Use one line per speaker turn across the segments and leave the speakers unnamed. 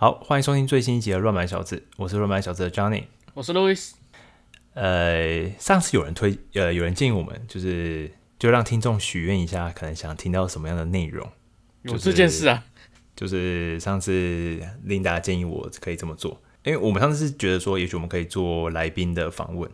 好，欢迎收听最新一集的《乱买小子》，我是乱买小子的 Johnny，
我是 Louis。
呃，上次有人推，呃，有人建议我们，就是就让听众许愿一下，可能想听到什么样的内容。
有这件事啊？
就是上次 Linda 建议我可以这么做，因为我们上次是觉得说，也许我们可以做来宾的访问。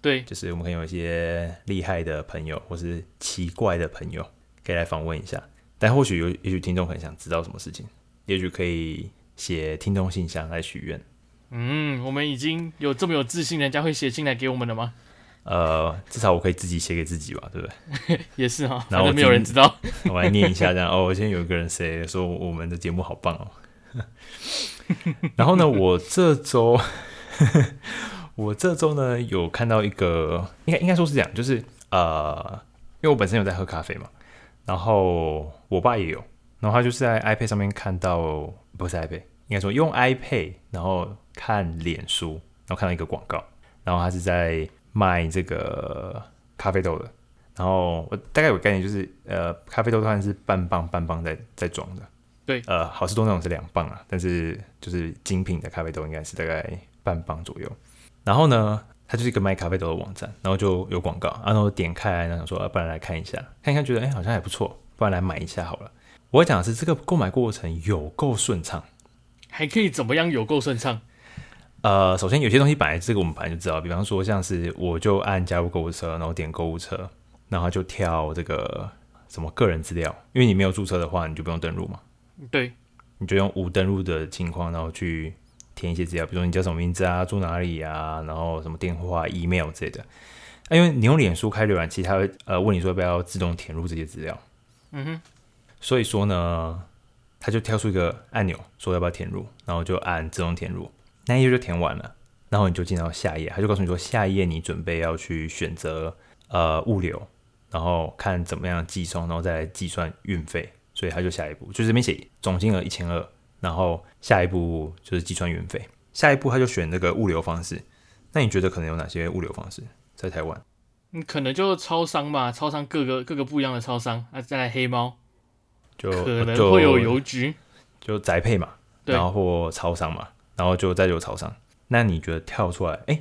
对，
就是我们可以有一些厉害的朋友，或是奇怪的朋友，可以来访问一下。但或许有，也许听众很想知道什么事情，也许可以写听众信箱来许愿。
嗯，我们已经有这么有自信，人家会写信来给我们了吗？
呃，至少我可以自己写给自己吧，对不对？
也是哈，然后没有人知道。
我来念一下，这样哦。我现在有一个人谁说我们的节目好棒哦。然后呢，我这周。我这周呢有看到一个，应该应该说是这样，就是呃，因为我本身有在喝咖啡嘛，然后我爸也有，然后他就是在 iPad 上面看到，不是 iPad，应该说用 iPad，然后看脸书，然后看到一个广告，然后他是在卖这个咖啡豆的，然后我大概有概念就是，呃，咖啡豆当然是半磅半磅在在装的，
对，
呃，好事多那种是两磅啊，但是就是精品的咖啡豆应该是大概半磅左右。然后呢，它就是一个卖咖啡豆的网站，然后就有广告，然后点开来，然后说，啊，不然来看一下，看一看，觉得哎，好像还不错，不然来买一下好了。我讲的是这个购买过程有够顺畅，
还可以怎么样有够顺畅？
呃，首先有些东西本来这个我们本来就知道，比方说像是我就按加入购物车，然后点购物车，然后就跳这个什么个人资料，因为你没有注册的话，你就不用登录嘛。
对，
你就用无登录的情况，然后去。填一些资料，比如说你叫什么名字啊，住哪里啊，然后什么电话、email 之类的。啊、因为你用脸书开浏览器，它会呃问你说要不要自动填入这些资料。
嗯哼。
所以说呢，他就跳出一个按钮，说要不要填入，然后就按自动填入，那一页就填完了，然后你就进到下一页，他就告诉你说下一页你准备要去选择呃物流，然后看怎么样计算，然后再来计算运费。所以他就下一步，就这边写总金额一千二。然后下一步就是计算运费，下一步他就选那个物流方式。那你觉得可能有哪些物流方式在台湾？
嗯，可能就超商吧，超商各个各个不一样的超商啊，再来黑猫，
就
可能会有邮局，
就宅配嘛，然后或超商嘛，然后就再有超商。那你觉得跳出来，哎，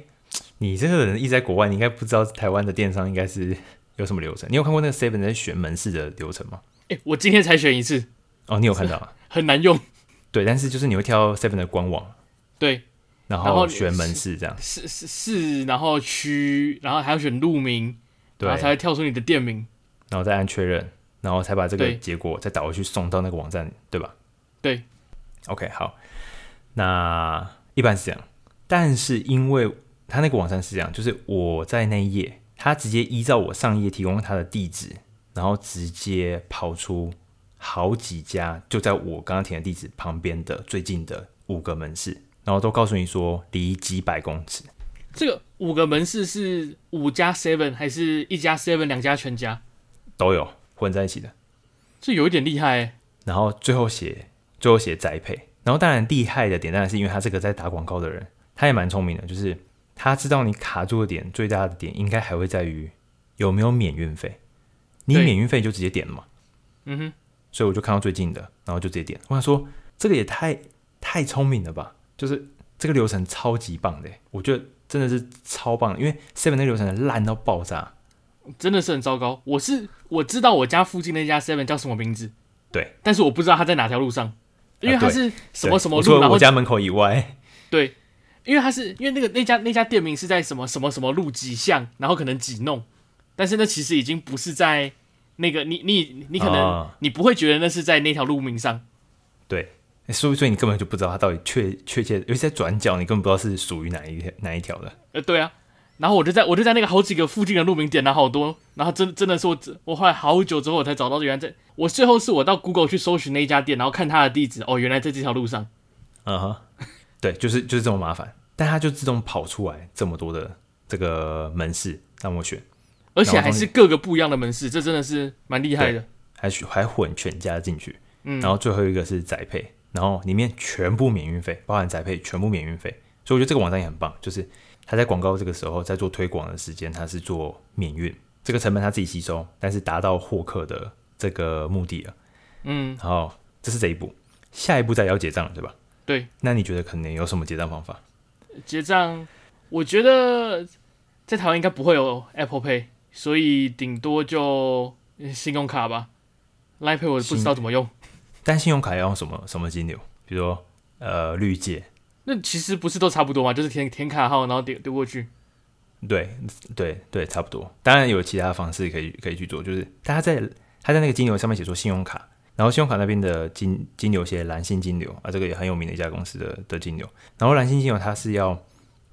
你这个人一直在国外，你应该不知道台湾的电商应该是 有什么流程。你有看过那个 Seven 在选门市的流程吗？
哎，我今天才选一次。
哦，你有看到啊？
很难用。
对，但是就是你会跳 Seven 的官网，
对，
然后选门市这样，
是是是，然后区，然后还要选路名，对，然后才会跳出你的店名，
然后再按确认，然后才把这个结果再导回去送到那个网站，对吧？
对
，OK，好，那一般是这样，但是因为他那个网站是这样，就是我在那一页，他直接依照我上一页提供他的地址，然后直接跑出。好几家就在我刚刚填的地址旁边的最近的五个门市，然后都告诉你说离几百公尺。
这个五个门市是五家 Seven 还是一家 Seven 两家全家
都有混在一起的？
这有一点厉害欸。
然后最后写最后写栽培，然后当然厉害的点当然是因为他这个在打广告的人，他也蛮聪明的，就是他知道你卡住的点最大的点应该还会在于有没有免运费，你免运费就直接点了嘛。
嗯哼。
所以我就看到最近的，然后就直接点。我想说，这个也太太聪明了吧！就是这个流程超级棒的，我觉得真的是超棒的。因为 Seven 那个流程烂到爆炸，
真的是很糟糕。我是我知道我家附近那家 Seven 叫什么名字，
对，
但是我不知道它在哪条路上，因为它是什么什么路，
除了我家门口以外，
对，因为它是因为那个那家那家店名是在什么什么什么路几巷，然后可能几弄，但是那其实已经不是在。那个你你你可能你不会觉得那是在那条路名上，
对，所以所以你根本就不知道它到底确确切，尤其在转角，你根本不知道是属于哪一条哪一条的。
呃，对啊，然后我就在我就在那个好几个附近的路名点了好多，然后真真的是我我后来好久之后我才找到，原来在我最后是我到 Google 去搜寻那一家店，然后看它的地址，哦，原来在这条路上。
嗯哼，对，就是就是这么麻烦，但它就自动跑出来这么多的这个门市让我选。
而且还是各个不一样的门市，这真的是蛮厉害的。
还还混全家进去，嗯，然后最后一个是宅配，然后里面全部免运费，包含宅配全部免运费。所以我觉得这个网站也很棒，就是他在广告这个时候在做推广的时间，他是做免运，这个成本他自己吸收，但是达到获客的这个目的了。嗯，然后这是这一步，下一步再要结账了，对吧？
对，
那你觉得可能有什么结账方法？
结账，我觉得在台湾应该不会有 Apple Pay，所以顶多就信用卡吧。Line Pay 我不知道怎么用。
但信用卡要用什么什么金流？比如说呃绿界。
那其实不是都差不多吗？就是填填卡号，然后丢丢过去。
对对对，差不多。当然有其他方式可以可以去做，就是他在他在那个金流上面写说信用卡，然后信用卡那边的金金流写蓝信金流啊，这个也很有名的一家公司的的金流。然后蓝信金流它是要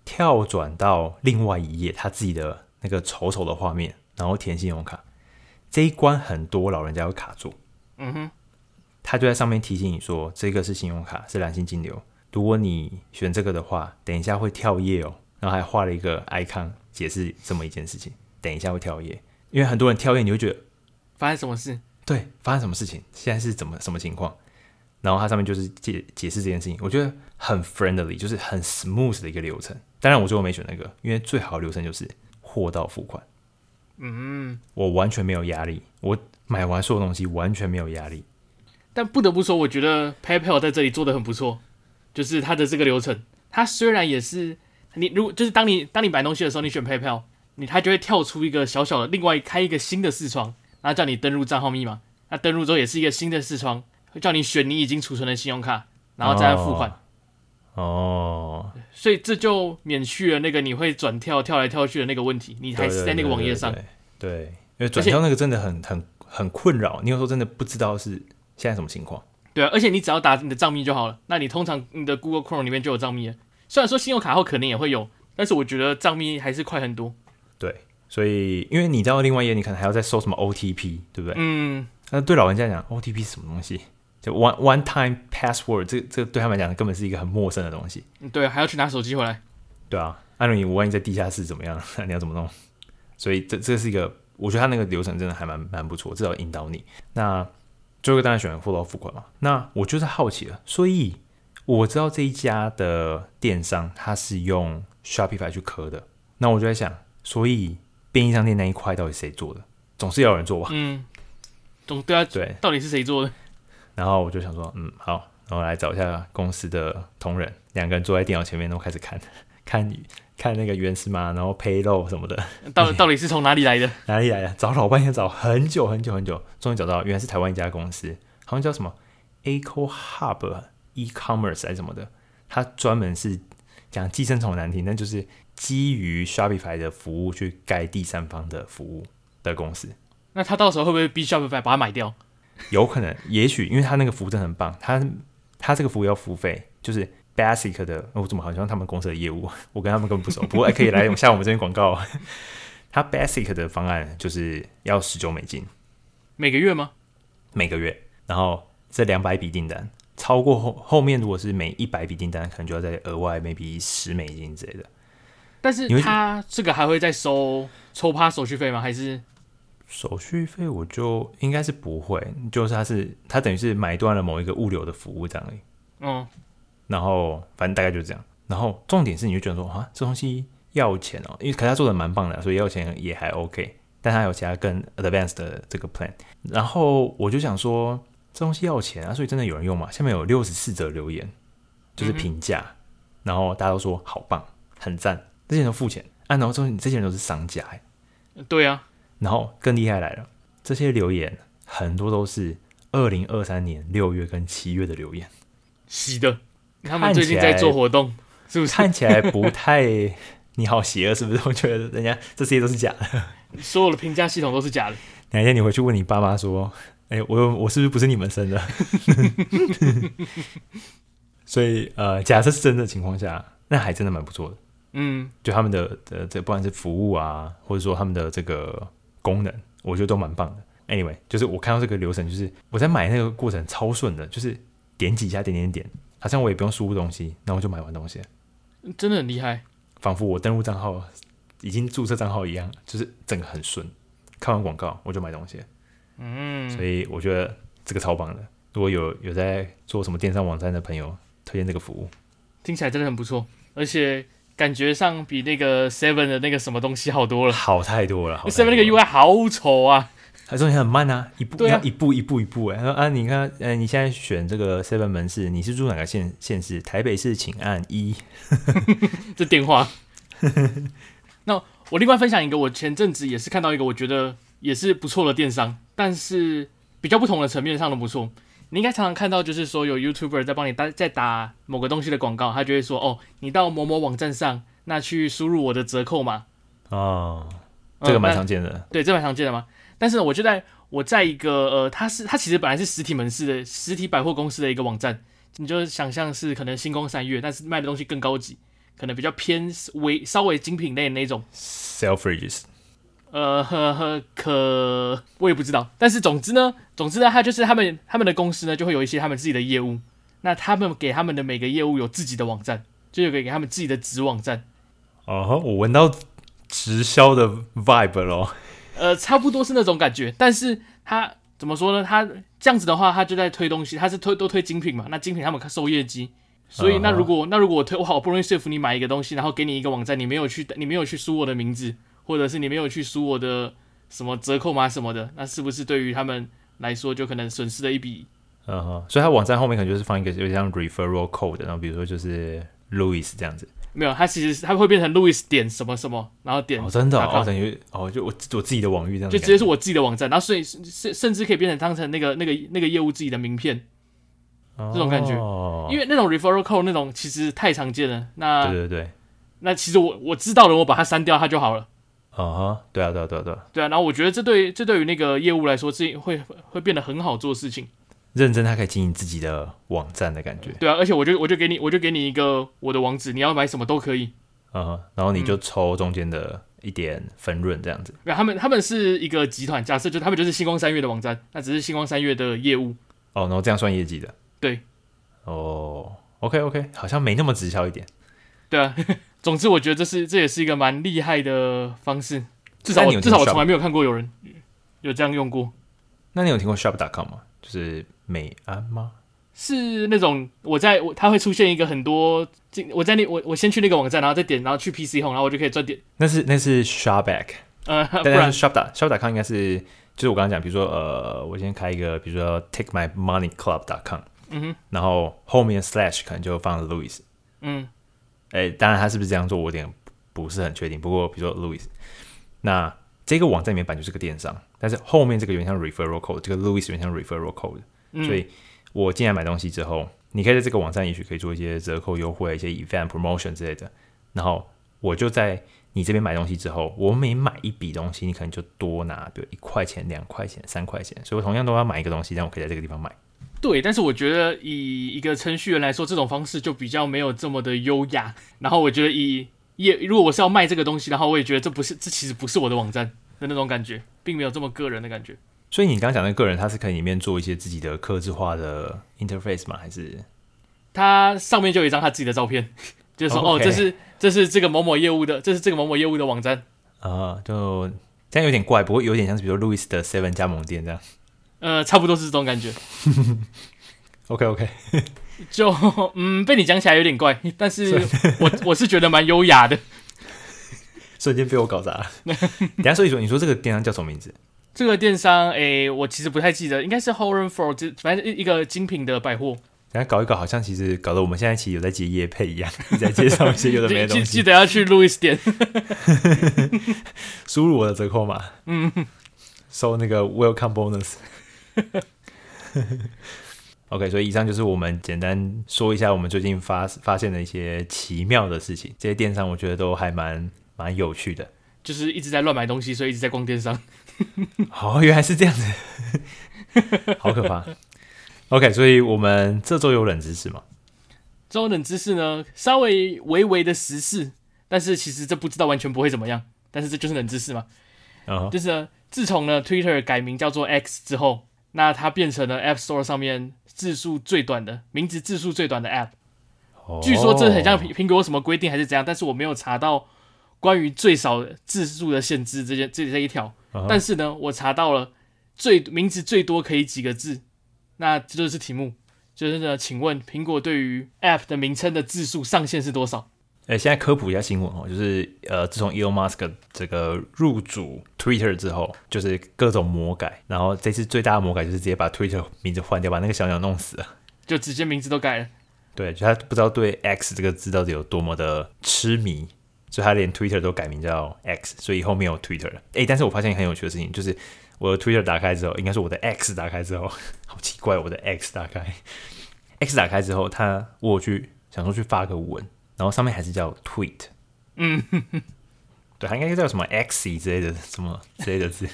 跳转到另外一页，他自己的那个丑丑的画面，然后填信用卡这一关很多老人家会卡住。
嗯哼，
他就在上面提醒你说，这个是信用卡，是蓝信金流。如果你选这个的话，等一下会跳页哦。然后还画了一个 icon 解释这么一件事情，等一下会跳页，因为很多人跳页，你会觉得
发生什么事？
对，发生什么事情？现在是怎么什么情况？然后它上面就是解解释这件事情，我觉得很 friendly，就是很 smooth 的一个流程。当然我最后没选那个，因为最好的流程就是货到付款。
嗯，
我完全没有压力，我买完所有东西完全没有压力。
但不得不说，我觉得 PayPal 在这里做的很不错，就是它的这个流程，它虽然也是。你如果就是当你当你买东西的时候，你选 PayPal，你它就会跳出一个小小的，另外开一个新的视窗，然后叫你登录账号密码。那登录之后也是一个新的视窗，会叫你选你已经储存的信用卡，然后再来付款。
哦，
所以这就免去了那个你会转跳跳来跳去的那个问题。你还是在那个网页上。
对，因为转跳那个真的很很很困扰。你有时候真的不知道是现在什么情况。
对啊，而且你只要打你的账密就好了。那你通常你的 Google Chrome 里面就有账密了。虽然说信用卡号可能也会有，但是我觉得账密还是快很多。
对，所以因为你到另外一页，你可能还要再搜什么 OTP，对不对？
嗯。
那对老人家讲，OTP 是什么东西？就 one one time password，这这对他们来讲根本是一个很陌生的东西。
对，还要去拿手机回来。对
啊，按照你，我万一在地下室怎么样？那你要怎么弄？所以这这是一个，我觉得他那个流程真的还蛮蛮不错，至少引导你。那最后当然选货到付款嘛。那我就是好奇了，所以。我知道这一家的电商，它是用 Shopify 去磕的，那我就在想，所以便利商店那一块到底谁做的？总是要有人做吧？
嗯，总对啊，
对，
到底是谁做的？
然后我就想说，嗯，好，然后来找一下公司的同仁，两个人坐在电脑前面，然后开始看，看看那个原始码，然后 payload 什么的，
到到底是从哪里来的？
哪里来的？找老半天，找很久很久很久，终于找到，原来是台湾一家公司，好像叫什么 Eco Hub。e-commerce 还是什么的，它专门是讲寄生虫难题，那就是基于 Shopify 的服务去盖第三方的服务的公司。
那他到时候会不会逼 Shopify 把它买掉？
有可能，也许，因为他那个服务真的很棒，他他这个服务要付费，就是 Basic 的。我、哦、怎么好像他们公司的业务？我跟他们根本不熟，不过还可以来用下我们这边广告。他 Basic 的方案就是要十九美金，
每个月吗？
每个月，然后这两百笔订单。超过后后面，如果是每一百笔订单，可能就要再额外 maybe 十美金之类的。
但是他这个还会再收抽趴手续费吗？还是
手续费我就应该是不会，就是他是他等于是买断了某一个物流的服务这样而已。嗯，然后反正大概就是这样。然后重点是，你就觉得说啊，这东西要钱哦，因为可是他做的蛮棒的，所以要钱也还 OK。但他有其他更 advanced 的这个 plan。然后我就想说。这东西要钱啊，所以真的有人用吗？下面有六十四则留言，就是评价，嗯、然后大家都说好棒，很赞。这些人都付钱，啊，然后说你这些人都是商家，哎，
对啊。
然后更厉害来了，这些留言很多都是二零二三年六月跟七月的留言，
洗的。他们最近在做活动，是不是？
看起来不太，你好邪恶，是不是？我觉得人家这些都是假的，
所有的评价系统都是假的。
哪天你回去问你爸妈说。哎、欸，我我是不是不是你们生的？所以呃，假设是真的情况下，那还真的蛮不错的。嗯，就他们的呃，这不管是服务啊，或者说他们的这个功能，我觉得都蛮棒的。Anyway，就是我看到这个流程，就是我在买那个过程超顺的，就是点几下点点点，好像我也不用输入东西，然后我就买完东西，
真的很厉害，
仿佛我登录账号已经注册账号一样，就是整个很顺。看完广告我就买东西。嗯，所以我觉得这个超棒的。如果有有在做什么电商网站的朋友，推荐这个服务，
听起来真的很不错，而且感觉上比那个 Seven 的那个什么东西好多了，
好太多了。
Seven 那个 UI 好丑啊！
他说你很慢啊，一步要一步一步一步哎。他说啊，你看，呃，你现在选这个 seven 门市，你是住哪个县县市？台北市，请按一。
这电话。那我另外分享一个，我前阵子也是看到一个，我觉得也是不错的电商，但是比较不同的层面上的不错。你应该常常看到，就是说有 YouTuber 在帮你打在打某个东西的广告，他就会说哦，你到某某网站上，那去输入我的折扣码。
哦，这个蛮常见的。
嗯、对，这蛮常见的嘛。但是呢，我就在我在一个呃，它是它其实本来是实体门市的实体百货公司的一个网站，你就想象是可能星光三月，但是卖的东西更高级，可能比较偏微稍微精品类的那种。
Selfridges。
呃呵呵，可我也不知道，但是总之呢，总之呢，他就是他们他们的公司呢，就会有一些他们自己的业务。那他们给他们的每个业务有自己的网站，就有给给他们自己的子网站。
哦，我闻到直销的 vibe 咯。
呃，差不多是那种感觉，但是他怎么说呢？他这样子的话，他就在推东西，他是推都推精品嘛。那精品他们收业绩，所以那如果、uh huh. 那如果我推，我好不容易说服你买一个东西，然后给你一个网站，你没有去，你没有去输我的名字。或者是你没有去输我的什么折扣码什么的，那是不是对于他们来说就可能损失了一笔？
嗯哼，所以他网站后面可能就是放一个有点像 referral code，然后比如说就是 Louis 这样子。
没有，它其实它会变成 Louis 点什么什么，然后点
哦，真的哦，等于哦，就我我自己的网域这样，
就直接是我自己的网站，然后所以甚甚至可以变成当成那个那个那个业务自己的名片，哦、这种感觉。因为那种 referral code 那种其实太常见了。那
对对对，
那其实我我知道了，我把它删掉它就好了。
啊哈，对啊，对啊，对啊，对啊，
对啊。然后我觉得这对这对于那个业务来说，这会会变得很好做事情。
认真，他可以经营自己的网站的感觉。
对啊，而且我就我就给你，我就给你一个我的网址，你要买什么都可以。
啊哈，然后你就抽中间的一点分润这样子。
对，他们他们是一个集团，假设就他们就是星光三月的网站，那只是星光三月的业务。
哦，然后这样算业绩的。
对。
哦，OK OK，好像没那么直销一点。
对啊。总之，我觉得这是这也是一个蛮厉害的方式，至少至少我从来没有看过有人有这样用过。
那你有听过 Shop.com 吗？就是美安吗？
是那种我在我它会出现一个很多我在那我我先去那个网站，然后再点，然后去 PC Home，然后我就可以赚点。
那是那是 Shopback，
呃，
不然 Shop Shop.com 应该是就是我刚刚讲，比如说呃，我先开一个，比如说 Take My Money Club.com，
嗯哼，
然后后面 Slash 可能就放了 Louis，
嗯。
哎，当然他是不是这样做，我有点不是很确定。不过，比如说 Louis，那这个网站里面版就是个电商，但是后面这个有点像 referral code，这个 Louis 有点像 referral code，、嗯、所以我进来买东西之后，你可以在这个网站也许可以做一些折扣优惠、一些 event promotion 之类的。然后我就在你这边买东西之后，我每买一笔东西，你可能就多拿，比如一块钱、两块钱、三块钱，所以我同样都要买一个东西，但我可以在这个地方买。
对，但是我觉得以一个程序员来说，这种方式就比较没有这么的优雅。然后我觉得以业，如果我是要卖这个东西，然后我也觉得这不是，这其实不是我的网站的那种感觉，并没有这么个人的感觉。
所以你刚刚讲的个人，他是可以里面做一些自己的客制化的 interface 吗？还是
他上面就有一张他自己的照片，就是
说.
哦，这是这是这个某某业务的，这是这个某某业务的网站
啊，就这样有点怪，不过有点像是比如 Louis 的 Seven 加盟店这样。
呃，差不多是这种感觉。
OK OK，
就嗯，被你讲起来有点怪，但是我我是觉得蛮优雅的。
瞬间被我搞砸了。等下说一说，你说这个电商叫什么名字？
这个电商，哎、欸，我其实不太记得，应该是 Home for，反正一个精品的百货。
等下搞一搞，好像其实搞得我们现在其实有在接夜配一样，你在介绍一些有的没的东西。
记得要去 Louis 点，
输入我的折扣码，
嗯，
收那个 Welcome Bonus。OK，所以以上就是我们简单说一下我们最近发发现的一些奇妙的事情。这些电商我觉得都还蛮蛮有趣的，
就是一直在乱买东西，所以一直在逛电商。
哦，原来是这样子，好可怕。OK，所以我们这周有冷知识吗？
这周冷知识呢，稍微微微的时事，但是其实这不知道完全不会怎么样，但是这就是冷知识嘛。Uh huh. 就是呢，自从呢 Twitter 改名叫做 X 之后。那它变成了 App Store 上面字数最短的名字，字数最短的 App。Oh. 据说这很像苹苹果什么规定还是怎样，但是我没有查到关于最少字数的限制这件这这一条。Uh huh. 但是呢，我查到了最名字最多可以几个字。那这就是题目，就是呢，请问苹果对于 App 的名称的字数上限是多少？
呃，现在科普一下新闻哦，就是呃，自从 Elon Musk 这个入主 Twitter 之后，就是各种魔改，然后这次最大的魔改就是直接把 Twitter 名字换掉，把那个小鸟弄死了，
就直接名字都改了。
对，就他不知道对 X 这个字到底有多么的痴迷，所以他连 Twitter 都改名叫 X，所以以后没有 Twitter 了。诶，但是我发现很有趣的事情，就是我的 Twitter 打开之后，应该是我的 X 打开之后，好奇怪，我的 X 打开，X 打开之后，他我去想说去发个文，然后上面还是叫 Tweet，嗯，对，他应该叫什么 X 之类的什么之类的字，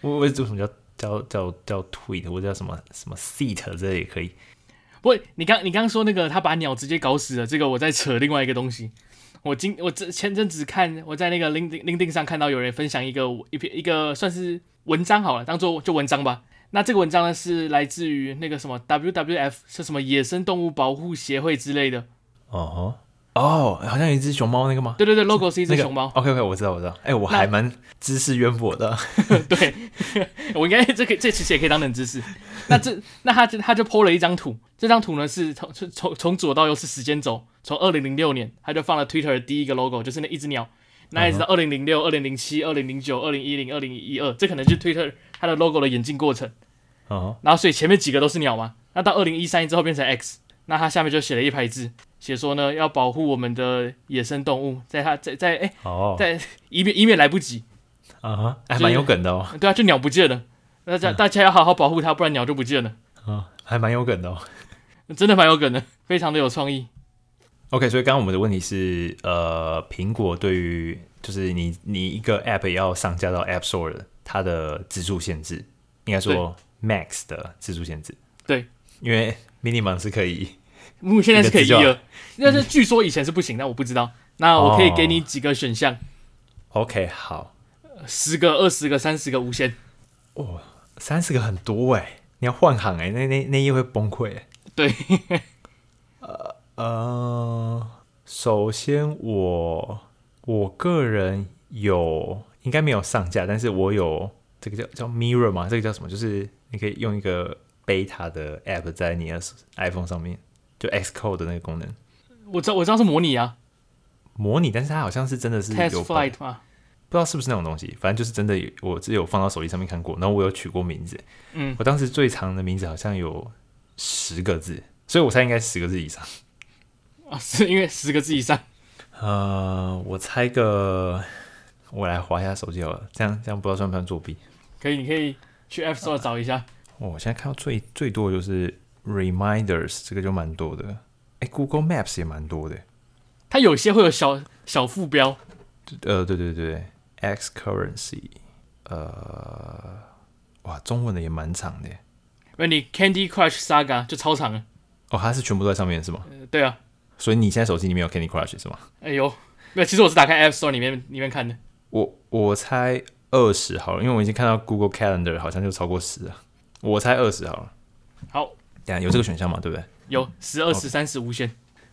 我 我为什么叫叫叫叫 Tweet，或者叫什么什么 Seat 这里也可以。
不，你刚你刚刚说那个他把鸟直接搞死了，这个我在扯另外一个东西。我今我这前阵子看我在那个 LinkedIn LinkedIn 上看到有人分享一个一篇一个算是文章好了，当做就文章吧。那这个文章呢是来自于那个什么 WWF 是什么野生动物保护协会之类的。
哦。哦，好像有一只熊猫那个吗？
对对对，logo 是一只熊猫。
那个、OK OK，我知道我知道。哎、欸，我还蛮知识渊博的。
对，我应该这个这其实也可以当冷知识。那这那他就他就 po 了一张图，这张图呢是从从从左到右是时间轴，从二零零六年他就放了 Twitter 的第一个 logo，就是那一只鸟。那一直到二零零六、二零零七、二零零九、二零一零、二零一二，这可能是 Twitter 它的 logo 的演进过程。哦。然后所以前面几个都是鸟嘛，那到二零一三之后变成 X，那它下面就写了一排字。写说呢，要保护我们的野生动物，在它在在哎，哦，在以免以免来不及。
啊哈，还蛮有梗的哦。
对啊，就鸟不见了，大家大家要好好保护它，不然鸟就不见了。
啊，还蛮有梗的哦，
真的蛮有梗的，非常的有创意。
OK，所以刚刚我们的问题是，呃，苹果对于就是你你一个 App 要上架到 App Store 的它的字数限制，应该说 Max 的字数限制，
对，
因为 Minimum 是可以。
目前现在是可以一二，但是据说以前是不行，但我不知道。那我可以给你几个选项。
哦、OK，好，
十个、二十个、三十个无限。
哦，三十个很多哎，你要换行哎，那那那页会崩溃哎。
对，
呃呃，首先我我个人有应该没有上架，但是我有这个叫叫 Mirror 嘛，这个叫什么？就是你可以用一个 Beta 的 App 在你的 iPhone 上面。就 Xcode 的那个功能，
我知道我知道是模拟啊，
模拟，但是它好像是真的是有
Test Flight 吗？
不知道是不是那种东西，反正就是真的有，我只有放到手机上面看过，然后我有取过名字，嗯，我当时最长的名字好像有十个字，所以我猜应该十个字以上
啊，是因为十个字以上，
呃，我猜个，我来划一下手机好了，这样这样不知道算不算作弊？
可以，你可以去 App Store 找一下。
哦，我现在看到最最多的就是。Reminders 这个就蛮多的，哎，Google Maps 也蛮多的，
它有些会有小小副标，
呃，对对对，X Currency，呃，哇，中文的也蛮长的，
那你 Candy Crush Saga 就超长了，
哦，它是全部都在上面是吗？
呃，对啊，
所以你现在手机里面有 Candy Crush 是吗？
哎呦，没有，其实我是打开 App Store 里面里面看的，
我我猜二十好了，因为我已经看到 Google Calendar 好像就超过十了，我猜二十好了，
好。
有这个选项嘛？对不对？
有十、二十、三十无限，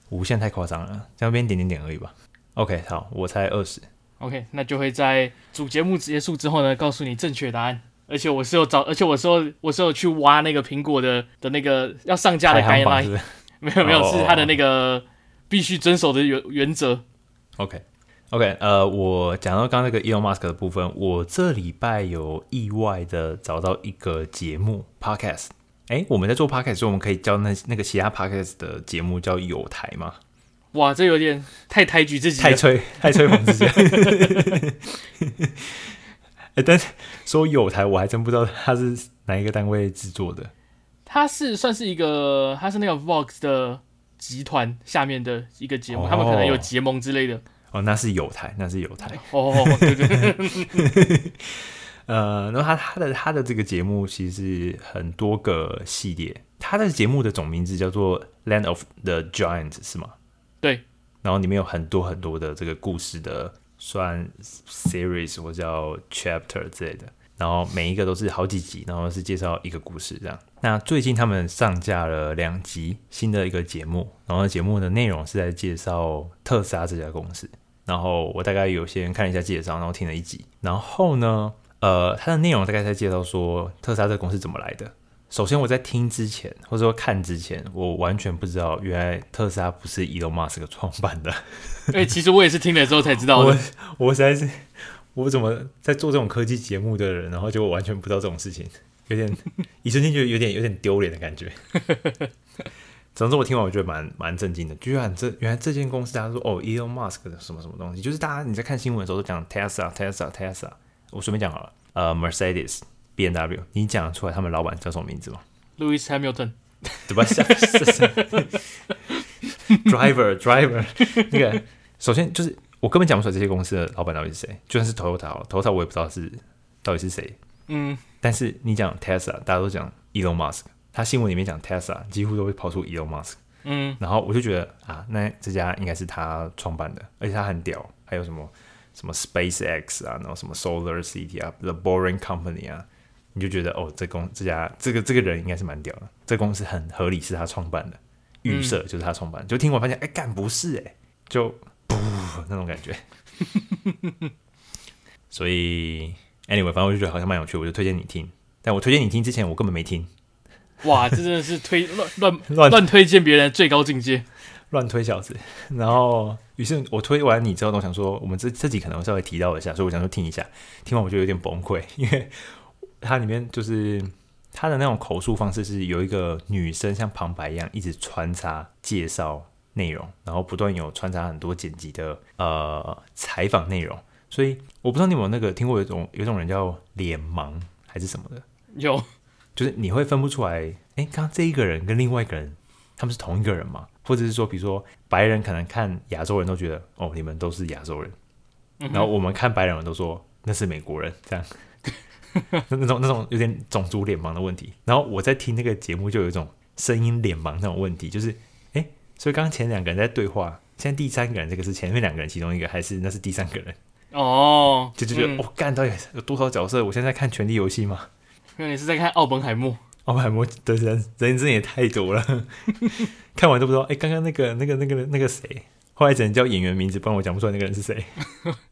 无限太夸张了，这样变点点点而已吧。OK，好，我猜二十。
OK，那就会在主节目结束之后呢，告诉你正确答案。而且我是有找，而且我是有我是有去挖那个苹果的的那个要上架的 guideline，没有没有，是他的那个必须遵守的原原则。
OK，OK，、呃，我讲到刚刚那个 Elon Musk 的部分，我这礼拜有意外的找到一个节目 Podcast。哎，我们在做 podcast 时候，我们可以叫那那个其他 podcast 的节目叫有台吗？
哇，这有点太抬举自己，
太吹，太吹捧自己。哎，但是说有台，我还真不知道它是哪一个单位制作的。
它是算是一个，它是那个 Vox 的集团下面的一个节目，哦、他们可能有结盟之类的。
哦，那是有台，那是有台。
哦，对对对。
呃，然后他他的他的这个节目其实是很多个系列，他的节目的总名字叫做《Land of the Giants》是吗？
对。
然后里面有很多很多的这个故事的算 series 或叫 chapter 之类的，然后每一个都是好几集，然后是介绍一个故事这样。那最近他们上架了两集新的一个节目，然后节目的内容是在介绍特斯拉这家公司。然后我大概有些人看了一下介绍，然后听了一集，然后呢。呃，它的内容大概在介绍说特斯拉这个公司怎么来的，首先我在听之前，或者说看之前，我完全不知道原来特斯拉不是 Elon Musk 创办的。
对，其实我也是听了之后才知道的。
我我实在是，我怎么在做这种科技节目的人，然后就完全不知道这种事情，有点一瞬间觉得有点有点丢脸的感觉。总之，我听完我觉得蛮蛮震惊的，居然这原来这间公司，大家说哦，Elon Musk 的什么什么东西，就是大家你在看新闻的时候都讲 Tesla，Tesla，Tesla。我随便讲好了，呃，Mercedes，B M W，你讲得出来他们老板叫什么名字吗
？Lewis Hamilton，
对吧？Driver，Driver，那个首先就是我根本讲不出来这些公司的老板到底是谁，就算是 Toyota，Toyota 我也不知道是到底是谁。嗯，但是你讲 Tesla，大家都讲 Elon Musk。他新闻里面讲 Tesla，几乎都会跑出 Elon Musk。嗯，然后我就觉得啊，那这家应该是他创办的，而且他很屌。还有什么什么 SpaceX 啊，然后什么 Solar City 啊，The Boring Company 啊，你就觉得哦，这公这家这个这个人应该是蛮屌的。这公司很合理，是他创办的。预设就是他创办，就听我发现，哎，干不是哎，就噗那种感觉。所以 Anyway，反正我就觉得好像蛮有趣，我就推荐你听。但我推荐你听之前，我根本没听。
哇，这真的是推乱乱 乱乱推荐别人的最高境界，
乱推小子。然后，于是我推完你之后，我想说，我们这这集可能稍微提到一下，所以我想说听一下。听完我就有点崩溃，因为它里面就是它的那种口述方式是有一个女生像旁白一样一直穿插介绍内容，然后不断有穿插很多剪辑的呃采访内容。所以我不知道你有没有那个听过有一种有一种人叫脸盲还是什么的？
有。
就是你会分不出来，哎，刚刚这一个人跟另外一个人，他们是同一个人吗？或者是说，比如说白人可能看亚洲人都觉得，哦，你们都是亚洲人，然后我们看白人人都说那是美国人，这样，那种那种有点种族脸盲的问题。然后我在听那个节目，就有一种声音脸盲那种问题，就是，哎，所以刚刚前两个人在对话，现在第三个人这个是前面两个人其中一个，还是那是第三个人？哦，就就觉得，我干、嗯哦、到底有多少角色？我现在在看《权力游戏》
吗？那你是在看奥本海默，
奥本海默的人人真也太多了，看完都不知道。哎，刚刚那个那个那个那个谁，后来只能叫演员名字，不然我讲不出来那个人是谁。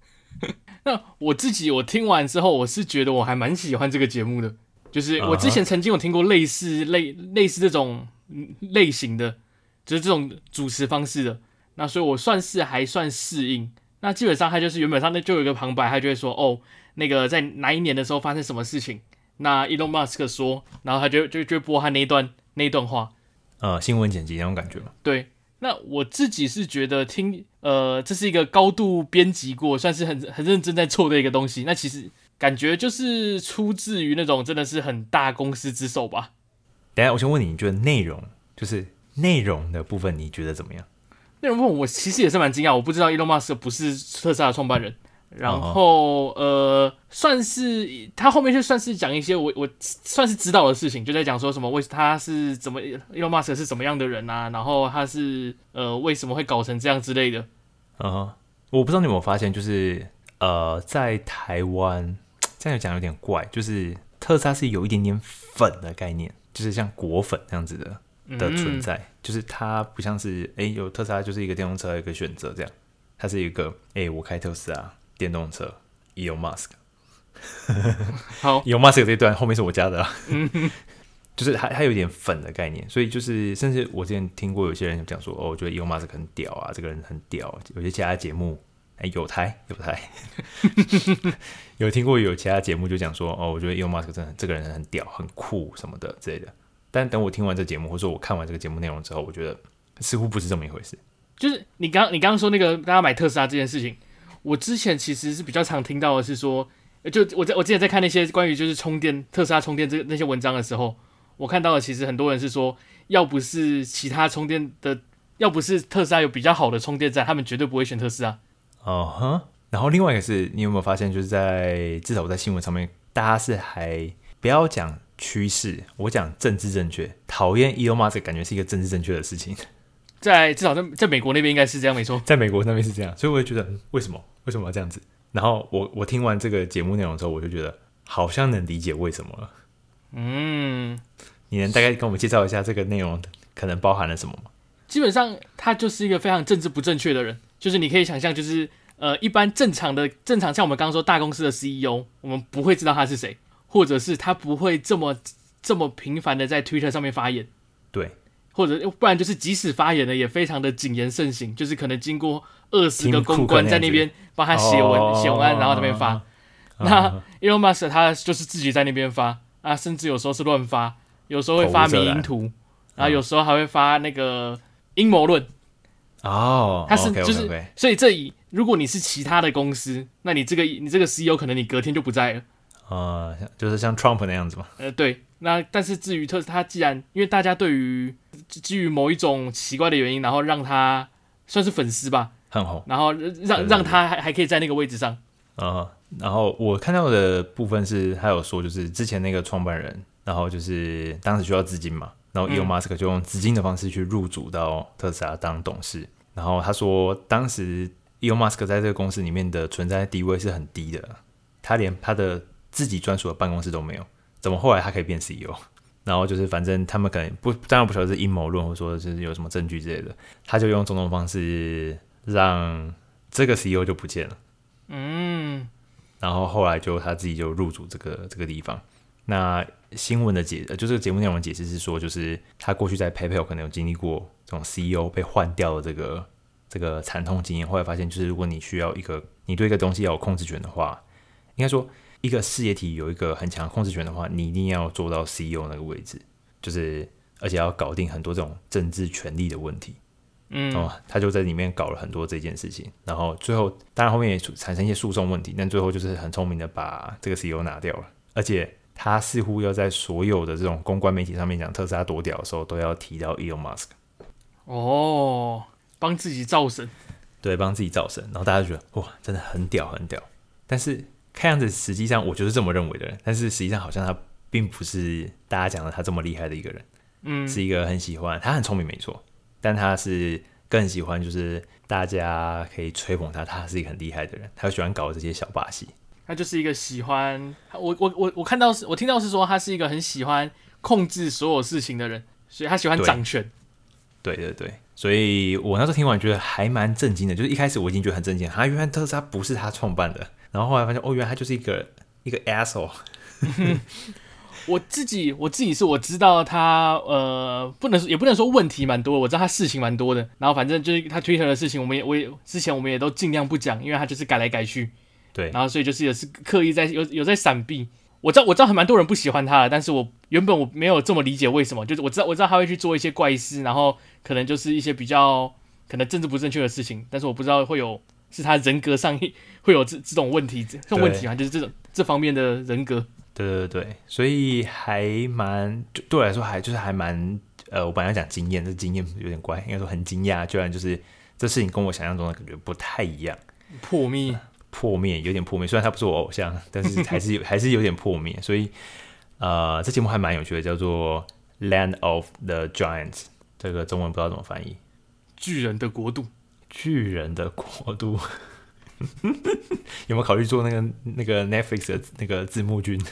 那我自己我听完之后，我是觉得我还蛮喜欢这个节目的，就是我之前曾经有听过类似类类似这种类型的，就是这种主持方式的。那所以我算是还算适应。那基本上他就是原本上那就有一个旁白，他就会说哦，那个在哪一年的时候发生什么事情。那 Elon Musk 说，然后他就就就播他那一段那一段话，
呃，新闻剪辑那种感觉嘛。
对，那我自己是觉得听，呃，这是一个高度编辑过，算是很很认真在做的一个东西。那其实感觉就是出自于那种真的是很大公司之手吧。
等下，我先问你，你觉得内容就是内容的部分，你觉得怎么样？
内容部分我其实也是蛮惊讶，我不知道 Elon Musk 不是特斯拉的创办人。然后呃，算是他后面就算是讲一些我我算是知道的事情，就在讲说什么为他是怎么 Elon Musk 是怎么样的人啊，然后他是呃为什么会搞成这样之类的。
嗯哼，我不知道你有没有发现，就是呃在台湾这样讲有点怪，就是特斯拉是有一点点粉的概念，就是像果粉这样子的的存在，嗯、就是它不像是哎有特斯拉就是一个电动车的一个选择这样，它是一个哎我开特斯拉。电动车，Elon Musk，
好
，Elon Musk 这一段后面是我加的啦，就是还还有一点粉的概念，所以就是甚至我之前听过有些人讲说，哦，我觉得 Elon Musk 很屌啊，这个人很屌，有些其他节目，哎，有台有台，有听过有其他节目就讲说，哦，我觉得 Elon Musk 真的这个人很屌，很酷什么的之类的，但等我听完这节目，或者说我看完这个节目内容之后，我觉得似乎不是这么一回事，
就是你刚你刚刚说那个大家买特斯拉这件事情。我之前其实是比较常听到的是说，就我在我之前在看那些关于就是充电特斯拉充电这那些文章的时候，我看到的其实很多人是说，要不是其他充电的，要不是特斯拉有比较好的充电站，他们绝对不会选特斯拉。
哦哼、然后另外一个是你有没有发现，就是在至少我在新闻上面，大家是还不要讲趋势，我讲政治正确，讨厌 Elon Musk 感觉是一个政治正确的事情。
在至少在在美国那边应该是这样，没错。
在美国那边是这样，所以我就觉得为什么为什么要这样子？然后我我听完这个节目内容之后，我就觉得好像能理解为什么了。嗯，你能大概跟我们介绍一下这个内容可能包含了什么吗？
基本上他就是一个非常政治不正确的人，就是你可以想象，就是呃一般正常的正常像我们刚刚说大公司的 CEO，我们不会知道他是谁，或者是他不会这么这么频繁的在 Twitter 上面发言。
对，
或者不然就是即使发言了，也非常的谨言慎行，就是可能经过二十个公关在那边帮他写文写文案，然后在那边发。哦、那 Elon Musk 他就是自己在那边发啊，甚至有时候是乱发，有时候会发迷因图，然后有时候还会发那个阴谋论。
哦，
他是.就是，所以这一如果你是其他的公司，那你这个你这个 CEO 可能你隔天就不在了。
啊、呃，就是像 Trump 那样子嘛。
呃，对。那但是至于特斯拉，他既然因为大家对于基于某一种奇怪的原因，然后让他算是粉丝吧，
很红，
然后让让他还还可以在那个位置上。
啊、呃，然后我看到的部分是，他有说就是之前那个创办人，然后就是当时需要资金嘛，然后 Elon Musk 就用资金的方式去入主到特斯拉当董事。然后他说，当时 Elon Musk 在这个公司里面的存在地位是很低的，他连他的自己专属的办公室都没有。怎么后来他可以变 CEO？然后就是反正他们可能不，当然不晓得是阴谋论，或者说就是有什么证据之类的。他就用种种方式让这个 CEO 就不见了。嗯，然后后来就他自己就入主这个这个地方。那新闻的解，就是节目内容的解释是说，就是他过去在 PayPal 可能有经历过这种 CEO 被换掉的这个这个惨痛经验。后来发现，就是如果你需要一个你对一个东西要有控制权的话，应该说。一个事业体有一个很强控制权的话，你一定要做到 CEO 那个位置，就是而且要搞定很多这种政治权力的问题。嗯，哦，他就在里面搞了很多这件事情，然后最后当然后面也产生一些诉讼问题，但最后就是很聪明的把这个 CEO 拿掉了，而且他似乎要在所有的这种公关媒体上面讲特斯拉多屌的时候，都要提到 Elon Musk。
哦，帮自己造神，
对，帮自己造神，然后大家就觉得哇，真的很屌很屌，但是。看样子，实际上我就是这么认为的人，但是实际上好像他并不是大家讲的他这么厉害的一个人，嗯，是一个很喜欢他很聪明没错，但他是更喜欢就是大家可以吹捧他，他是一个很厉害的人，他喜欢搞这些小把戏，
他就是一个喜欢我我我我看到是我听到是说他是一个很喜欢控制所有事情的人，所以他喜欢掌权，
对，对对。对，所以我那时候听完觉得还蛮震惊的，就是一开始我已经觉得很震惊，他原来特斯拉不是他创办的。然后后来发现，哦，原来他就是一个一个 asshole。
我自己我自己是我知道他呃，不能说也不能说问题蛮多，我知道他事情蛮多的。然后反正就是他 Twitter 的事情，我们也我也之前我们也都尽量不讲，因为他就是改来改去。
对。
然后所以就是也是刻意在有有在闪避。我知道我知道还蛮多人不喜欢他的，但是我原本我没有这么理解为什么，就是我知道我知道他会去做一些怪事，然后可能就是一些比较可能政治不正确的事情，但是我不知道会有。是他人格上会有这这种问题，这种问题啊，就是这种这方面的人格。
对对对，所以还蛮对我来说还就是还蛮呃，我本来要讲经验，这经验有点怪，应该说很惊讶，居然就是这事情跟我想象中的感觉不太一样，
破灭，
破灭，有点破灭。虽然他不是我偶像，但是还是有 还是有点破灭。所以呃，这节目还蛮有趣的，叫做《Land of the Giants》，这个中文不知道怎么翻译，
巨人的国度。
巨人的国度，有没有考虑做那个那个 Netflix 的那个字幕君？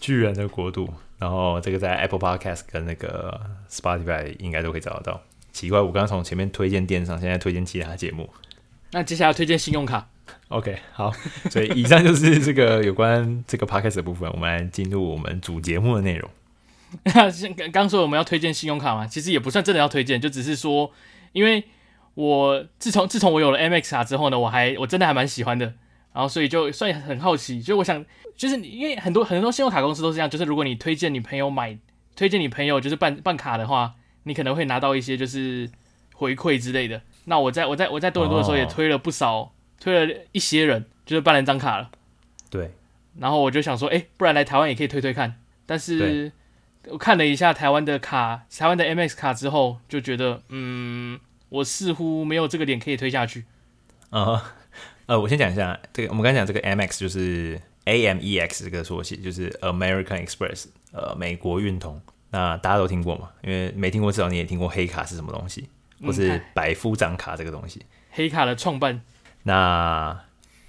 巨人的国度，然后这个在 Apple Podcast 跟那个 Spotify 应该都可以找得到。奇怪，我刚刚从前面推荐电商，现在推荐其他节目。
那接下来推荐信用卡。
OK，好，所以以上就是这个有关这个 Podcast 的部分。我们来进入我们主节目的内容。
刚 刚说我们要推荐信用卡嘛，其实也不算真的要推荐，就只是说。因为我自从自从我有了 Amex 卡之后呢，我还我真的还蛮喜欢的，然后所以就算很好奇，就我想就是因为很多很多信用卡公司都是这样，就是如果你推荐你朋友买，推荐你朋友就是办办卡的话，你可能会拿到一些就是回馈之类的。那我在我在我在多伦多的时候也推了不少，哦、推了一些人就是办了张卡了。
对。
然后我就想说，哎，不然来台湾也可以推推看。但是我看了一下台湾的卡，台湾的 Amex 卡之后，就觉得嗯。我似乎没有这个脸可以推下去。
呃，呃，我先讲一下这个，我们刚才讲这个 Amex 就是 A M E X 这个缩写，就是 American Express，呃，美国运通。那大家都听过嘛？因为没听过，至少你也听过黑卡是什么东西，或是百夫长卡这个东西。嗯、
黑卡的创办。
那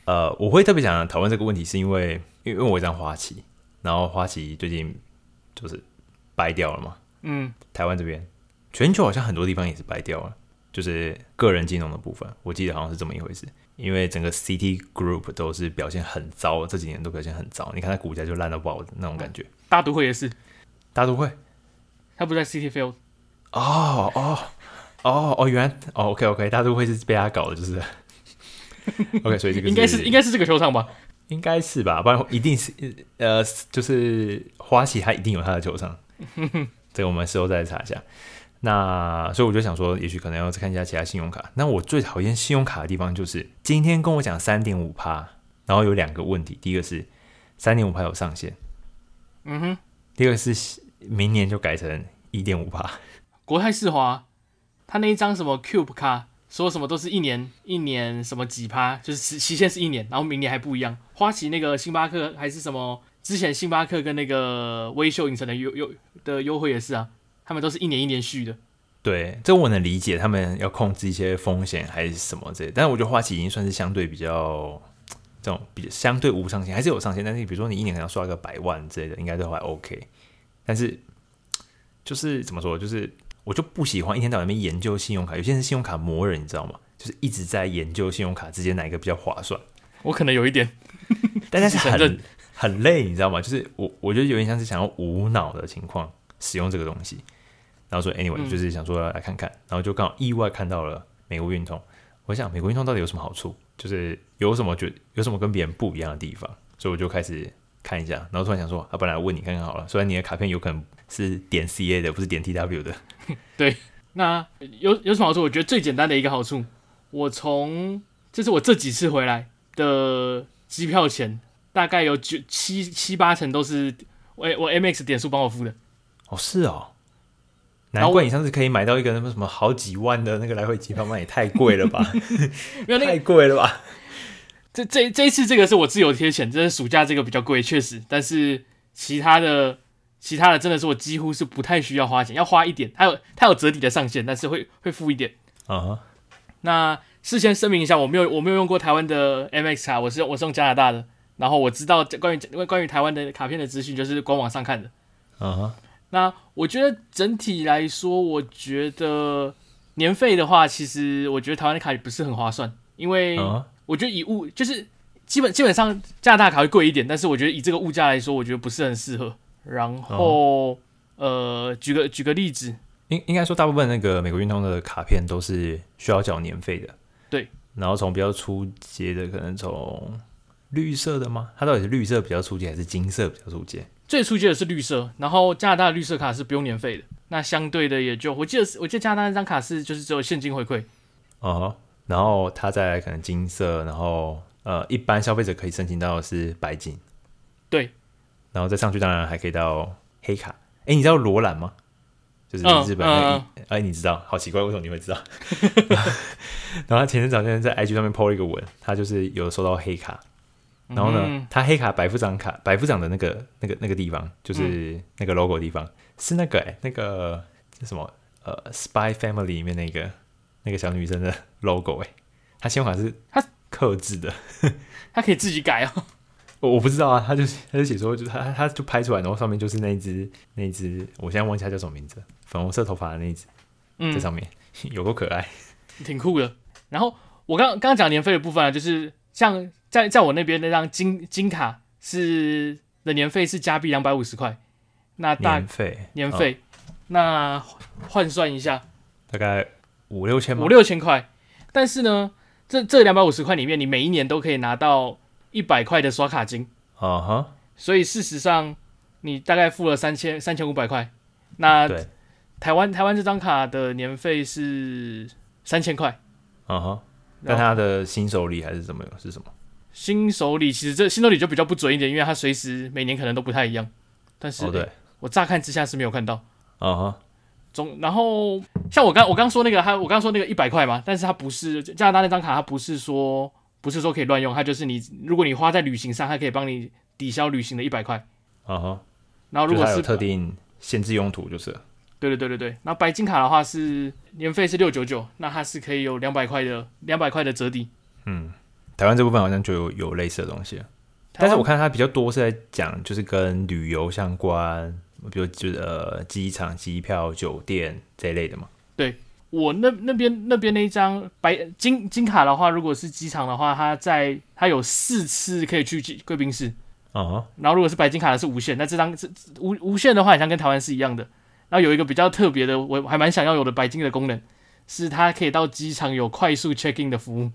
呃，我会特别想讨论这个问题，是因为因为我有一张花旗，然后花旗最近就是掰掉了嘛。嗯。台湾这边，全球好像很多地方也是掰掉了。就是个人金融的部分，我记得好像是这么一回事。因为整个 City Group 都是表现很糟，这几年都表现很糟。你看它股价就烂到爆的那种感觉。
大都会也是，
大都会，
他不在 Citi Field。
哦哦哦哦，原来哦，OK OK，大都会是被他搞的，就是 OK，所以这个
应该是应该是这个球场吧？
应该是吧，不然一定是呃，就是花旗他一定有他的球场，这个我们事后再查一下。那所以我就想说，也许可能要再看一下其他信用卡。那我最讨厌信用卡的地方就是今天跟我讲三点五趴，然后有两个问题，第一个是三点五趴有上限，
嗯哼，
第二个是明年就改成一点五趴。
国泰世华他那一张什么 Cube 卡，说什么都是一年一年什么几趴，就是期限是一年，然后明年还不一样。花旗那个星巴克还是什么，之前星巴克跟那个微秀影城的优优的优惠也是啊。他们都是一年一年续的，
对，这我能理解，他们要控制一些风险还是什么之类。但是我觉得花旗已经算是相对比较这种比较相对无上限，还是有上限。但是比如说你一年可能要刷个百万之类的，应该都还 OK。但是就是怎么说，就是我就不喜欢一天到晚那边研究信用卡，有些人信用卡磨人，你知道吗？就是一直在研究信用卡之间哪一个比较划算。
我可能有一点，
但是很很累，你知道吗？就是我我觉得有点像是想要无脑的情况使用这个东西。然后说，anyway，就是想说来看看，嗯、然后就刚好意外看到了美国运通。我想美国运通到底有什么好处？就是有什么觉有什么跟别人不一样的地方？所以我就开始看一下，然后突然想说，啊，本来问你看看好了。虽然你的卡片有可能是点 CA 的，不是点 TW 的。
对，那有有什么好处？我觉得最简单的一个好处，我从这是我这几次回来的机票钱，大概有九七七八成都是我我 MX 点数帮我付的。
哦，是哦。难怪你上次可以买到一个什么什么好几万的那个来回机票，那也太贵了吧？太贵了吧？
这这这一次这个是我自由贴钱，这是暑假这个比较贵，确实。但是其他的其他的真的是我几乎是不太需要花钱，要花一点，它有它有折抵的上限，但是会会付一点啊。Uh huh. 那事先声明一下，我没有我没有用过台湾的 MX 卡，我是我是用加拿大的。然后我知道关于关于台湾的卡片的资讯，就是官网上看的啊。Uh. 那我觉得整体来说，我觉得年费的话，其实我觉得台湾的卡也不是很划算，因为我觉得以物就是基本基本上加拿大卡会贵一点，但是我觉得以这个物价来说，我觉得不是很适合。然后呃，举个举个例子，
应应该说大部分那个美国运通的卡片都是需要缴年费的，
对。
然后从比较初阶的，可能从绿色的吗？它到底是绿色比较出街，还是金色比较出街？
最出街的是绿色，然后加拿大的绿色卡是不用年费的。那相对的也就我记得，我记得加拿大那张卡是就是只有现金回馈。
哦、uh，huh, 然后它在可能金色，然后呃，一般消费者可以申请到的是白金。
对，
然后再上去当然还可以到黑卡。哎，你知道罗兰吗？就是日本的。哎、uh, uh, 你知道？好奇怪，为什么你会知道？然后他前天早上在 IG 上面 po 了一个文，他就是有收到黑卡。然后呢，嗯、他黑卡百夫长卡百夫长的那个那个那个地方，就是那个 logo 的地方，嗯、是那个哎、欸，那个什么呃，Spy Family 里面那个那个小女生的 logo 哎、欸，他信用卡是他客制的，
他可以自己改哦。
我我不知道啊，他就他就写说，就他他就拍出来，然后上面就是那一只那一只，我现在忘记他叫什么名字，粉红色头发的那一只，嗯、在上面有够可爱，
挺酷的。然后我刚刚刚讲年费的部分啊，就是像。在在我那边那张金金卡是的年费是加币两百五十块，那大
年费
年费，哦、那换算一下，
大概五六千
五六千块。但是呢，这这两百五十块里面，你每一年都可以拿到一百块的刷卡金
啊哈。
所以事实上，你大概付了三千三千五百块。那对台湾台湾这张卡的年费是三千块
啊哈。那他的新手礼还是怎么样？是什么？
新手礼其实这新手礼就比较不准一点，因为它随时每年可能都不太一样。但是，对我乍看之下是没有看到。啊哈。中然后像我刚我刚说那个，他我刚说那个一百块嘛，但是它不是加拿大那张卡，它不是说不是说可以乱用，它就是你如果你花在旅行上，它可以帮你抵消旅行的一百块。啊哈。然后如果是
特定限制用途，就是。
对对对对对。那白金卡的话是年费是六九九，那它是可以有两百块的两百块的折抵。嗯。
台湾这部分好像就有有类似的东西，但是我看它比较多是在讲就是跟旅游相关，比如就是呃机场、机票、酒店这一类的嘛。
对，我那那边那边那一张白金金卡的话，如果是机场的话，它在它有四次可以去贵宾室，啊
哦，
然后如果是白金卡的是无限，那这张这无无限的话，好像跟台湾是一样的。然后有一个比较特别的，我还蛮想要有的白金的功能，是它可以到机场有快速 check in 的服务。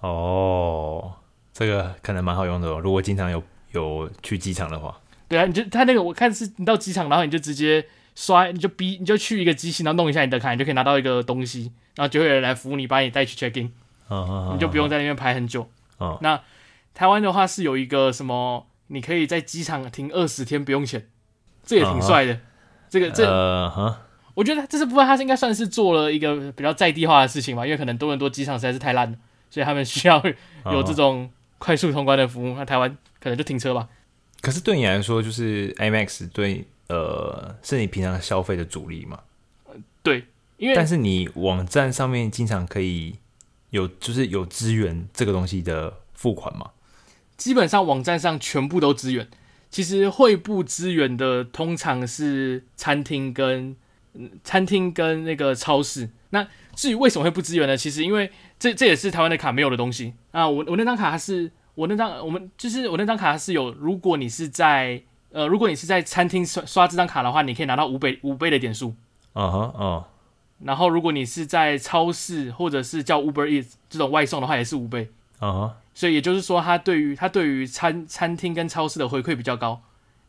哦，这个可能蛮好用的哦。如果经常有有去机场的话，
对啊，你就它那个我看是你到机场，然后你就直接刷，你就逼你就去一个机器，然后弄一下你的卡，你就可以拿到一个东西，然后就会有人来服务你，把你带去 check in，
哦哦，
你就不用在那边排很久。
哦，
那台湾的话是有一个什么，你可以在机场停二十天不用钱，这也挺帅的。这个这
呃哈，
我觉得这是部分，他是应该算是做了一个比较在地化的事情吧，因为可能多伦多机场实在是太烂了，所以他们需要有这种快速通关的服务。那台湾可能就停车吧。
可是对你来说，就是 Amex 对呃是你平常消费的主力嘛？
对，因为
但是你网站上面经常可以有就是有支援这个东西的付款嘛？
基本上网站上全部都支援。其实会不支援的通常是餐厅跟嗯餐厅跟那个超市。那至于为什么会不支援呢？其实因为这这也是台湾的卡没有的东西啊。我我那张卡它是我那张我们就是我那张卡它是有，如果你是在呃如果你是在餐厅刷刷这张卡的话，你可以拿到五倍五倍的点数。
啊哈啊。
然后如果你是在超市或者是叫 Uber Eats 这种外送的话，也是五倍。
啊哈。
所以也就是说，他对于他对于餐餐厅跟超市的回馈比较高，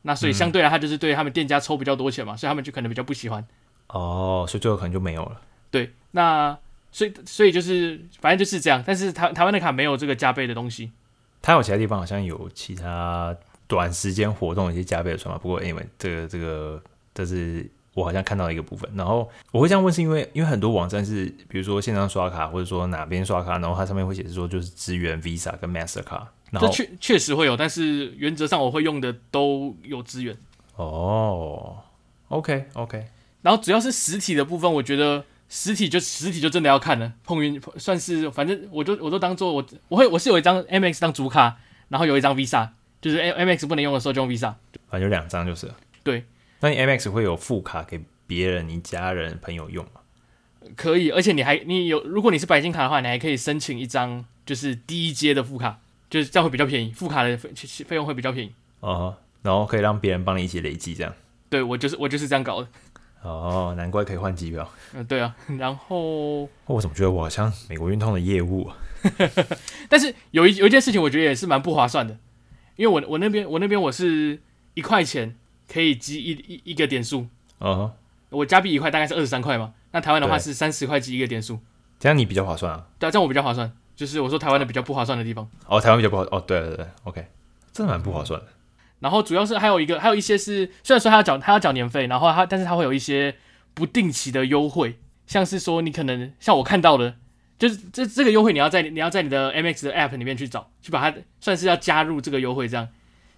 那所以相对来，他就是对他们店家抽比较多钱嘛，所以他们就可能比较不喜欢。
哦，所以最后可能就没有了。
对，那所以所以就是反正就是这样。但是台台湾的卡没有这个加倍的东西。
它有其他地方好像有其他短时间活动一些加倍的算法，不过 anyway，这个这个这是。我好像看到一个部分，然后我会这样问，是因为因为很多网站是，比如说线上刷卡，或者说哪边刷卡，然后它上面会显示说就是支援 Visa 跟 Mastercard，然后
确确实会有，但是原则上我会用的都有支援。
哦，OK OK，
然后主要是实体的部分，我觉得实体就实体就真的要看了，碰运算是反正我就我都当做我我会我是有一张 MX 当主卡，然后有一张 Visa，就是 MX 不能用的时候就用 Visa，
反正有两张就是
对。
那你 Amex 会有副卡给别人、你家人、朋友用吗？
可以，而且你还你有，如果你是白金卡的话，你还可以申请一张就是低阶的副卡，就是这样会比较便宜，副卡的费费用会比较便宜。
哦，然后可以让别人帮你一起累积，这样。
对，我就是我就是这样搞的。
哦，难怪可以换机票。
嗯，对啊。然后
我怎么觉得我好像美国运通的业务啊？
但是有一有一件事情，我觉得也是蛮不划算的，因为我我那边我那边我是一块钱。可以积一一一个点数，
哦、uh，huh.
我加币一块大概是二十三块嘛，那台湾的话是三十块积一个点数，
这样你比较划算啊？
对啊，这样我比较划算，就是我说台湾的比较不划算的地方。
哦，台湾比较不划，哦，对对对，OK，真的蛮不划算的。
然后主要是还有一个，还有一些是虽然说他要缴他要缴年费，然后他但是他会有一些不定期的优惠，像是说你可能像我看到的，就是这这个优惠你要在你要在你的 MX 的 App 里面去找，去把它算是要加入这个优惠这样，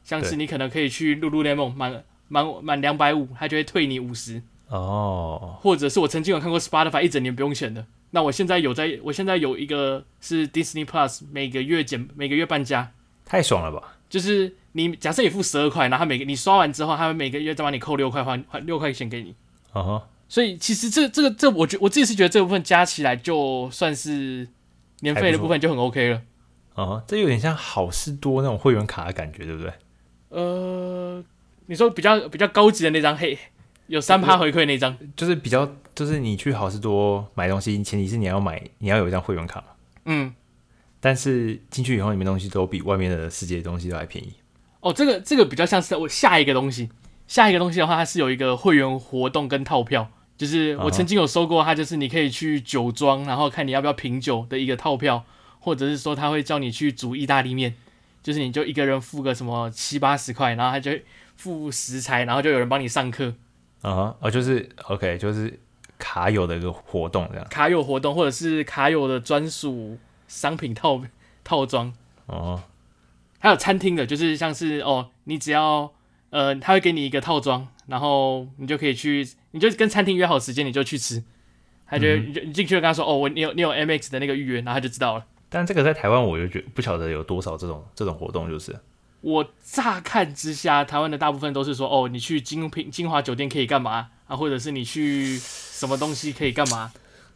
像是你可能可以去 Lululemon 买。满满两百五，他就会退你五十
哦。
或者是我曾经有看过 Spotify 一整年不用钱的，那我现在有在，我现在有一个是 Disney Plus，每个月减每个月半价，
太爽了吧！
就是你假设你付十二块，然后他每个你刷完之后，他会每个月再帮你扣六块，还还六块钱给你。
哦、uh.
所以其实这这个这我觉我自己是觉得这部分加起来就算是年费的部分就很 OK 了。
啊、uh，huh. 这有点像好事多那种会员卡的感觉，对不对？
呃。你说比较比较高级的那张黑，有三趴回馈那张，
就是比较就是你去好事多买东西，前提是你要买你要有一张会员卡嘛。
嗯，
但是进去以后，里面东西都比外面的世界的东西都还便宜。
哦，这个这个比较像是我下一个东西，下一个东西的话，它是有一个会员活动跟套票，就是我曾经有收过，它就是你可以去酒庄，然后看你要不要品酒的一个套票，或者是说他会叫你去煮意大利面，就是你就一个人付个什么七八十块，然后他就。付食材，然后就有人帮你上课。
啊、uh，哦、就是 OK，就是卡友的一个活动这样。
卡友活动，或者是卡友的专属商品套套装。
哦、uh，huh.
还有餐厅的，就是像是哦，你只要呃，他会给你一个套装，然后你就可以去，你就跟餐厅约好时间，你就去吃。他就、嗯、你就你进去就跟他说哦，我你有你有 MX 的那个预约，然后他就知道了。
但这个在台湾我就觉不晓得有多少这种这种活动，就是。
我乍看之下，台湾的大部分都是说，哦，你去精品金华酒店可以干嘛啊？或者是你去什么东西可以干嘛？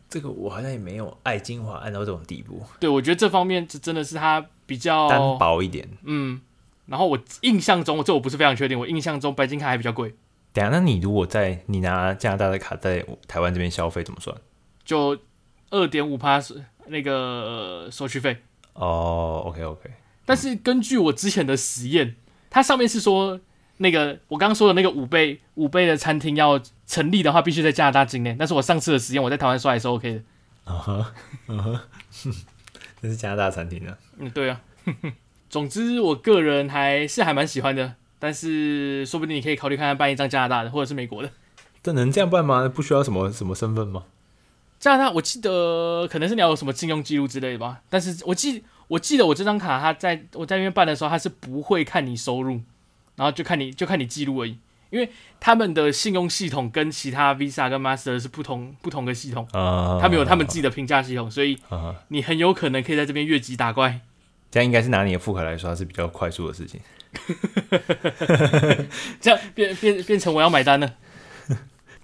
这个我好像也没有爱精华爱到这种地步。
对，我觉得这方面这真的是它比较
单薄一点。
嗯，然后我印象中，这我不是非常确定，我印象中白金卡还比较贵。
等下，那你如果在你拿加拿大的卡在台湾这边消费怎么算？
就二点五趴那个手续费。
哦，OK OK。
但是根据我之前的实验，它上面是说，那个我刚刚说的那个五倍五倍的餐厅要成立的话，必须在加拿大境内。但是我上次的实验，我在台湾刷也是 OK 的。
啊哈，嗯哼，那是加拿大餐厅啊。
嗯，对啊。总之，我个人还是还蛮喜欢的。但是，说不定你可以考虑看看办一张加拿大的，或者是美国的。
这能这样办吗？不需要什么什么身份吗？
加拿大，我记得可能是你要有什么信用记录之类的吧。但是我记，我记得我这张卡，它在我在那边办的时候，它是不会看你收入，然后就看你就看你记录而已。因为他们的信用系统跟其他 Visa 跟 Master 是不同不同的系统，啊，他们有他们自己的评价系统，所以你很有可能可以在这边越级打怪。
这样应该是拿你的副卡来说，它是比较快速的事情。
这样变变变成我要买单了，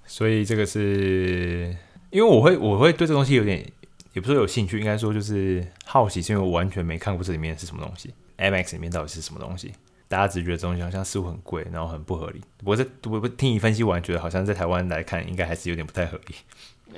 所以这个是因为我会我会对这东西有点，也不是说有兴趣，应该说就是好奇，是因为我完全没看过这里面是什么东西，Amex 里面到底是什么东西？大家只觉得这东西好像似乎很贵，然后很不合理。我这我不听你分析完，觉得好像在台湾来看，应该还是有点不太合理。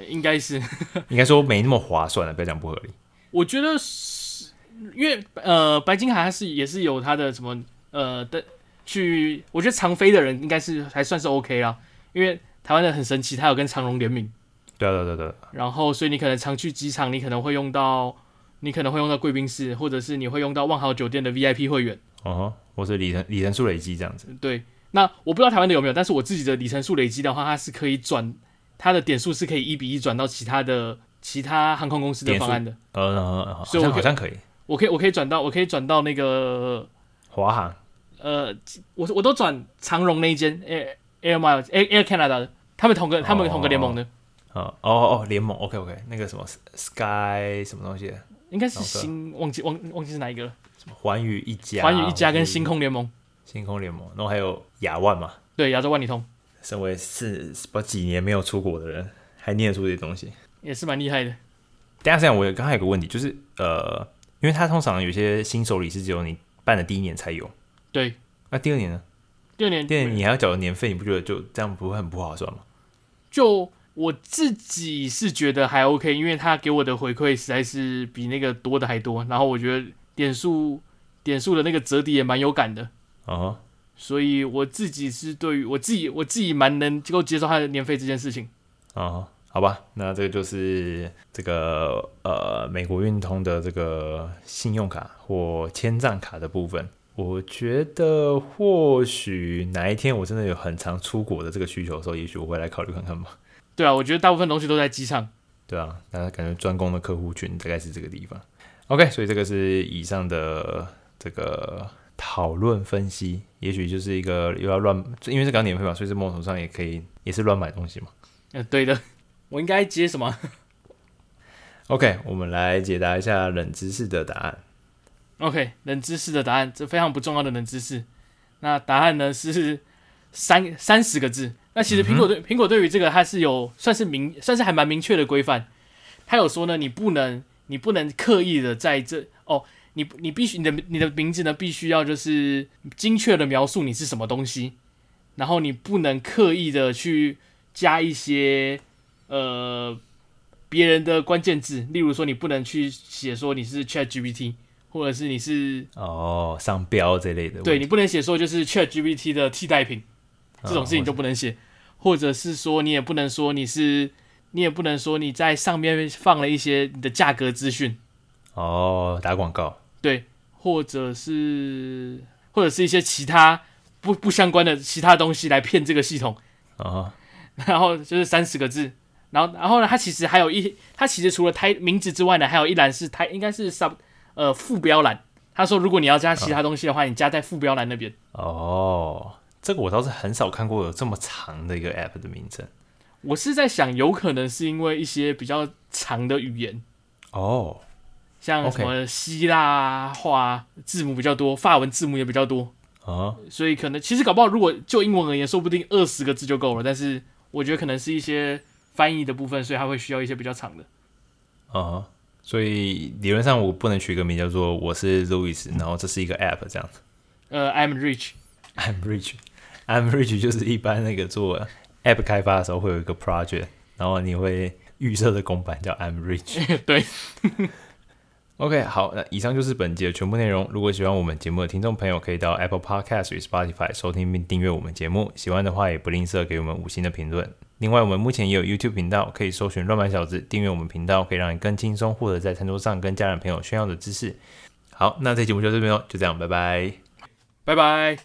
应该是
应该说没那么划算了，不要讲不合理。
我觉得是因为呃，白金海它是也是有它的什么。呃的去，我觉得长飞的人应该是还算是 OK 啦，因为台湾的很神奇，他有跟长荣联名。
对啊对对对。
然后，所以你可能常去机场，你可能会用到，你可能会用到贵宾室，或者是你会用到万豪酒店的 VIP 会员。
哦，或是里程里程数累积这样子。
对，那我不知道台湾的有没有，但是我自己的里程数累积的话，它是可以转，它的点数是可以一比一转到其他的其他航空公司的方案的。
呃，所以我好像可以，
我可以我可以转到我可以转到那个
华航。
呃，我我都转长荣那一间 Air Air Miles Air Air Canada 的，他们同个、哦、他们同个联盟的。
哦哦哦，联盟 OK OK，那个什么 Sky 什么东西？
应该是星忘记忘忘记是哪一个了。
什么寰宇一家？
寰宇一家跟星空联盟。
星空联盟，然后还有亚万嘛？
对，亚洲万里通。
身为是不几年没有出国的人，还念出这些东西，
也是蛮厉害的。
等下这样，我刚才有个问题，就是呃，因为他通常有些新手礼是只有你办的第一年才有。
对，
那、啊、第二年呢？
第二年，
第二年你还要缴年费，你不觉得就这样不会很不划算吗？
就我自己是觉得还 OK，因为他给我的回馈实在是比那个多的还多，然后我觉得点数点数的那个折抵也蛮有感的啊，uh -huh. 所以我自己是对于我自己我自己蛮能够接受他的年费这件事情
啊，uh -huh. 好吧，那这个就是这个呃美国运通的这个信用卡或签账卡的部分。我觉得或许哪一天我真的有很常出国的这个需求的时候，也许我会来考虑看看吧。
对啊，我觉得大部分东西都在机场。
对啊，大家感觉专攻的客户群大概是这个地方。OK，所以这个是以上的这个讨论分析，也许就是一个又要乱，因为是刚年费嘛，所以是某种上也可以也是乱买东西嘛。
嗯，对的。我应该接什么？
OK，我们来解答一下冷知识的答案。
OK，冷知识的答案，这非常不重要的冷知识。那答案呢是三三十个字。那其实苹果对苹果对于这个它是有算是明算是还蛮明确的规范。它有说呢，你不能你不能刻意的在这哦，你你必须你的你的名字呢必须要就是精确的描述你是什么东西，然后你不能刻意的去加一些呃别人的关键字，例如说你不能去写说你是 ChatGPT。或者是你是
哦商标这类的，
对，你不能写说就是 ChatGPT 的替代品，这种事情就不能写，哦，或者是说你也不能说你是，你也不能说你在上面放了一些你的价格资讯，
哦，打广告，
对，或者是或者是一些其他不不相关的其他东西来骗这个系统，
哦，
然后就是三十个字，然后然后呢，它其实还有一，它其实除了它名字之外呢，还有一栏是它应该是 sub。呃，副标栏，他说如果你要加其他东西的话，哦、你加在副标栏那边。
哦，这个我倒是很少看过有这么长的一个 app 的名称。
我是在想，有可能是因为一些比较长的语言
哦，
像什么希腊话字母比较多，法文字母也比较多
啊、哦，
所以可能其实搞不好，如果就英文而言，说不定二十个字就够了。但是我觉得可能是一些翻译的部分，所以它会需要一些比较长的。
啊、哦。所以理论上我不能取个名叫做我是 Louis，然后这是一个 app 这样子。
呃，I'm rich，I'm
rich，I'm rich 就是一般那个做 App 开发的时候会有一个 project，然后你会预设的公版叫 I'm rich。
对。
OK，好，那以上就是本集的全部内容。如果喜欢我们节目的听众朋友，可以到 Apple Podcast 与 Spotify 收听并订阅我们节目。喜欢的话，也不吝啬给我们五星的评论。另外，我们目前也有 YouTube 频道，可以搜寻“乱码小子”，订阅我们频道，可以让你更轻松获得在餐桌上跟家人朋友炫耀的知识。好，那这期节目就这边喽，就这样，拜拜，
拜拜。